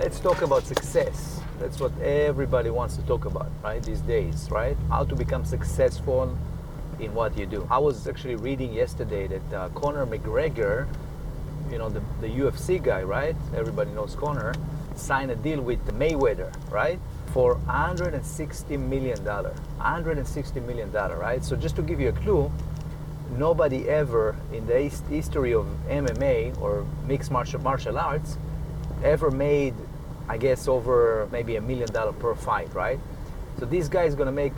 let's talk about success. That's what everybody wants to talk about, right? These days, right? How to become successful in what you do. I was actually reading yesterday that uh, Conor McGregor, you know, the, the UFC guy, right? Everybody knows Conor, signed a deal with Mayweather, right? For 160 million dollar. 160 million dollar, right? So just to give you a clue, nobody ever in the history of MMA or mixed martial, martial arts ever made, I guess, over maybe a million dollar per fight, right? So this guy is to make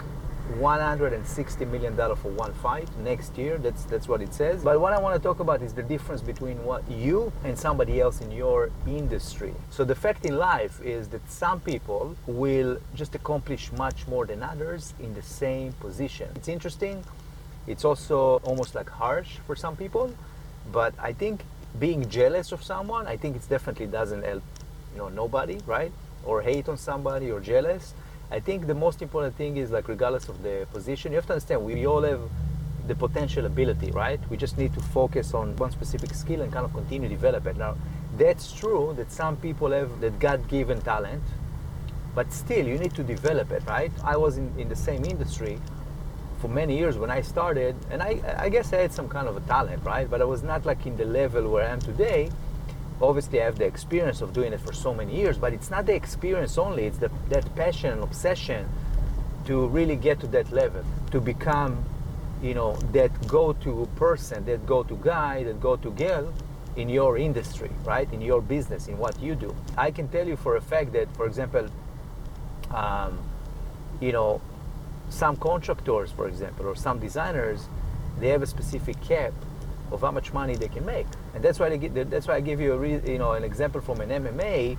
160 million dollar for one fight next year. That's that's what it says. But what I want to talk about is the difference between what you and somebody else in your industry. So the fact in life is that some people will just accomplish much more than others in the same position. It's interesting. It's also almost like harsh for some people, but I think being jealous of someone, I think it definitely doesn't help, you know, nobody, right? Or hate on somebody or jealous. I think the most important thing is like regardless of the position, you have to understand we all have the potential ability, right? We just need to focus on one specific skill and kind of continue to develop it. Now, that's true that some people have that God-given talent, but still you need to develop it, right? I was in, in the same industry for many years when I started, and I, I guess I had some kind of a talent, right? But I was not like in the level where I am today. Obviously, I have the experience of doing it for so many years, but it's not the experience only, it's the, that passion and obsession to really get to that level, to become, you know, that go-to person, that go-to guy, that go-to girl in your industry, right? In your business, in what you do. I can tell you for a fact that, for example, um, you know, some contractors, for example, or some designers, they have a specific cap of how much money they can make, and that's why they get, that's why I give you a re, you know an example from an MMA,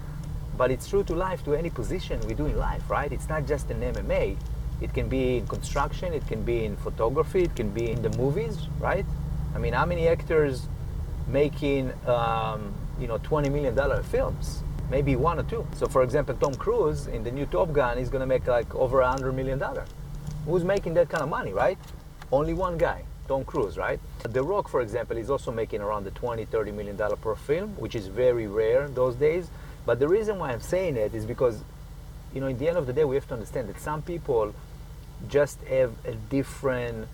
but it's true to life to any position we do in life, right? It's not just an MMA. It can be in construction, it can be in photography, it can be in the movies, right? I mean, how many actors making um, you know 20 million dollar films? Maybe one or two. So, for example, Tom Cruise in the new Top Gun is going to make like over a hundred million dollar. Who's making that kind of money, right? Only one guy, Tom Cruise, right? The Rock, for example, is also making around the 20, 30 million dollar per film, which is very rare those days. But the reason why I'm saying it is because, you know, in the end of the day, we have to understand that some people just have a different.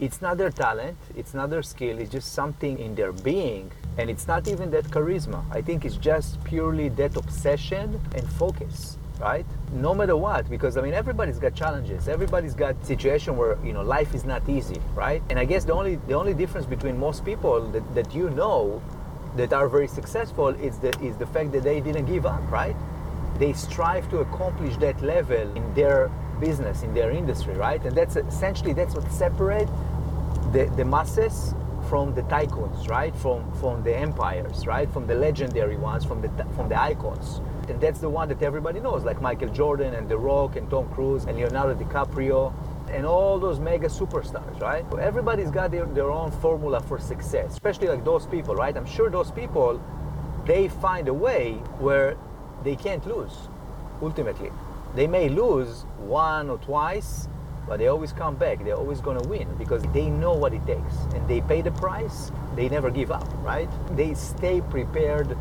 It's not their talent, it's not their skill, it's just something in their being. And it's not even that charisma. I think it's just purely that obsession and focus right? No matter what, because I mean everybody's got challenges. Everybody's got situation where you know life is not easy, right? And I guess the only the only difference between most people that, that you know that are very successful is the is the fact that they didn't give up, right? They strive to accomplish that level in their business, in their industry, right? And that's essentially that's what separates the, the masses from the tycoons, right? From from the empires, right? From the legendary ones, from the from the icons. And that's the one that everybody knows, like Michael Jordan and The Rock and Tom Cruise and Leonardo DiCaprio and all those mega superstars, right? Everybody's got their, their own formula for success, especially like those people, right? I'm sure those people, they find a way where they can't lose, ultimately. They may lose one or twice, but they always come back. They're always going to win because they know what it takes and they pay the price. They never give up, right? They stay prepared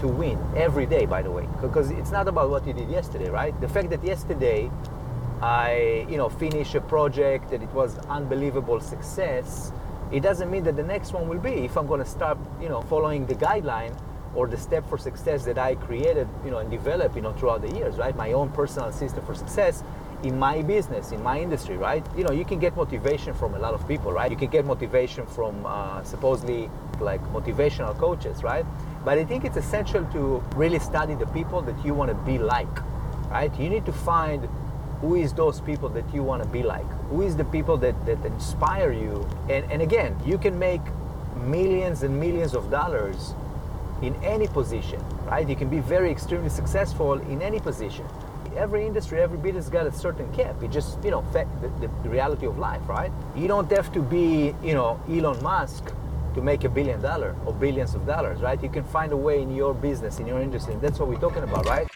to win every day, by the way, because it's not about what you did yesterday, right? The fact that yesterday I, you know, finished a project that it was unbelievable success, it doesn't mean that the next one will be. If I'm going to start, you know, following the guideline or the step for success that I created, you know, and developed, you know, throughout the years, right? My own personal system for success in my business, in my industry, right? You know, you can get motivation from a lot of people, right? You can get motivation from uh, supposedly like motivational coaches, right? But I think it's essential to really study the people that you want to be like, right? You need to find who is those people that you want to be like who is the people that, that inspire you and, and again you can make millions and millions of dollars in any position right you can be very extremely successful in any position every industry every business got a certain cap it just you know the, the, the reality of life right you don't have to be you know elon musk to make a billion dollar or billions of dollars, right? You can find a way in your business, in your industry. And that's what we're talking about, right?